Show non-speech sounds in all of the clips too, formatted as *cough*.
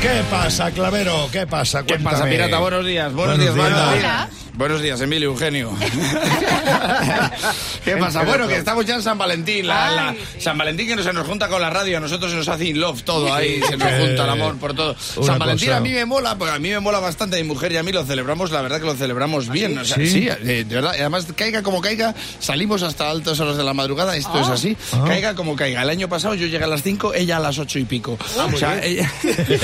¿Qué pasa, Clavero? ¿Qué pasa? ¿Qué pasa, pirata? Buenos días. Buenos, Buenos días. Buenos días, Emilio, Eugenio. *laughs* ¿Qué pasa? Bueno, que estamos ya en San Valentín. la- la- San Valentín que no se nos junta con la radio, a nosotros se nos hace in love todo ahí, se nos *laughs* junta el amor por todo. Una San Valentín cosa. a mí me mola, porque a mí me mola bastante, mi mujer y a mí lo celebramos, la verdad que lo celebramos bien. O sea, ¿Sí? sí, eh, de verdad. Además, caiga como caiga, salimos hasta altas horas de la madrugada, esto es así. Caiga como caiga. El año pasado yo llegué a las 5, ella a las 8 y pico. o, sea, ella-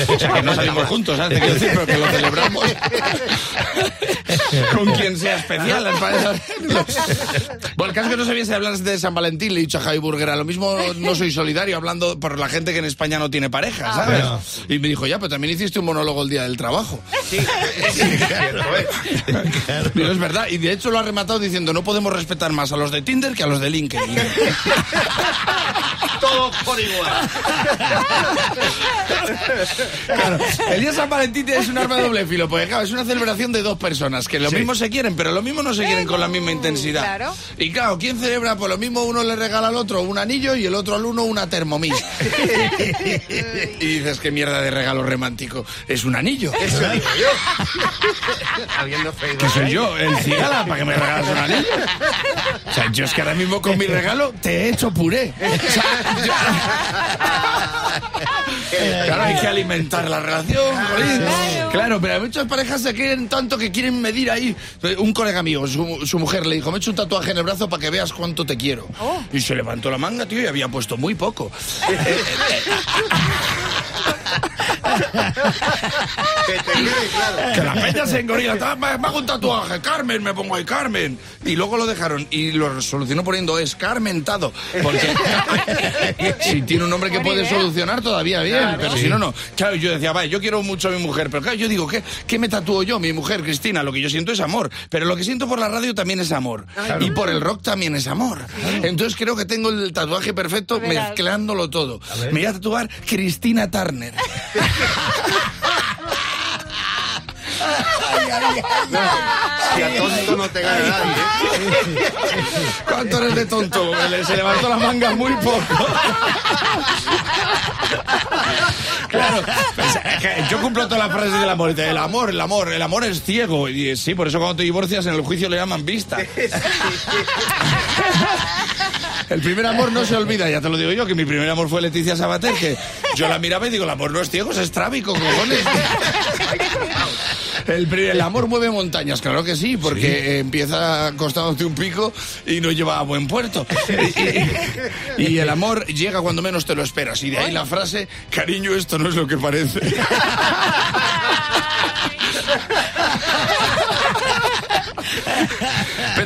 o *laughs* sea, que no salimos juntos, ¿sabes? Te quiero decir, pero que lo celebramos con quien sea especial. bueno, el caso es que no sabía si hablar de San Valentín, le he dicho a Javi Burguera, lo mismo no soy solidario hablando por la gente que en España no tiene pareja, ¿sabes? Bueno. Y me dijo, ya, pero también hiciste un monólogo el día del trabajo. Digo, es verdad, y de hecho lo ha rematado diciendo, no podemos respetar más a los de Tinder que a los de LinkedIn. *laughs* Por igual. Claro, el día de San Valentín es un arma de doble filo, porque claro, es una celebración de dos personas que lo mismo se quieren, pero lo mismo no se quieren con la misma intensidad. claro. Y claro, ¿quién celebra? Pues lo mismo uno le regala al otro un anillo y el otro al uno una Thermomix. *laughs* y dices, qué mierda de regalo romántico. Es un anillo. Eso digo yo. *laughs* Que soy yo, el cigala, para que me regalas un anillo. O sea, yo es que ahora mismo con mi regalo te he hecho puré. O sea, yo- *laughs* Claro, hay que alimentar la relación, jolín. Claro, pero muchas parejas se quieren tanto que quieren medir ahí. Un colega mío, su, su mujer le dijo, me he hecho un tatuaje en el brazo para que veas cuánto te quiero. Y se levantó la manga, tío, y había puesto muy poco. *laughs* Que te quede claro. Que la peña se engorila. "Ah, Me hago un tatuaje, Carmen, me pongo ahí Carmen. Y luego lo dejaron y lo solucionó poniendo es Carmentado. Porque *laughs* si tiene un nombre que Buena puede idea. solucionar, todavía bien. Pero si no, no. Claro, yo decía, vale, yo quiero mucho a mi mujer. Pero claro, yo digo, ¿qué, ¿qué me tatúo yo? Mi mujer, Cristina, lo que yo siento es amor. Pero lo que siento por la radio también es amor. Y por el rock también es amor. Entonces creo que tengo el tatuaje perfecto mezclándolo todo. Me voy a tatuar Cristina Turner. *laughs* ay, ay, ay, si a tonto no te gana nadie. ¿eh? ¿Cuánto eres de tonto? Se levantó la manga muy poco. Claro, pues, es que yo cumplo todas las frases del amor. El amor, el amor, el amor es ciego. Y eh, sí, por eso cuando te divorcias en el juicio le llaman vista. *laughs* El primer amor no se olvida, ya te lo digo yo, que mi primer amor fue Leticia Sabater, que yo la miraba y digo, el amor no es ciego, es estrábico, cojones. El amor mueve montañas, claro que sí, porque eh, empieza costándote un pico y no lleva a buen puerto. *laughs* Y, y el amor llega cuando menos te lo esperas. Y de ahí la frase, cariño, esto no es lo que parece. *laughs*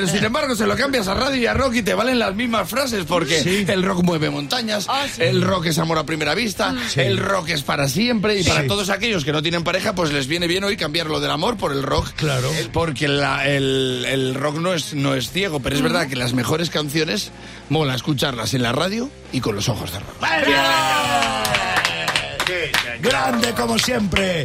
Pero sin *laughs* embargo, se lo cambias a radio y a rock y te valen las mismas frases porque el rock mueve montañas, Ah, sí. el rock es amor a primera vista, el rock es para siempre y para todos aquellos que no tienen pareja, pues les viene bien hoy cambiar lo del amor por el rock. Claro. Porque la- el, el rock no es, no es ciego, pero es verdad que las mejores canciones mola escucharlas en la radio y con los ojos de rock. Sí, Grande como siempre.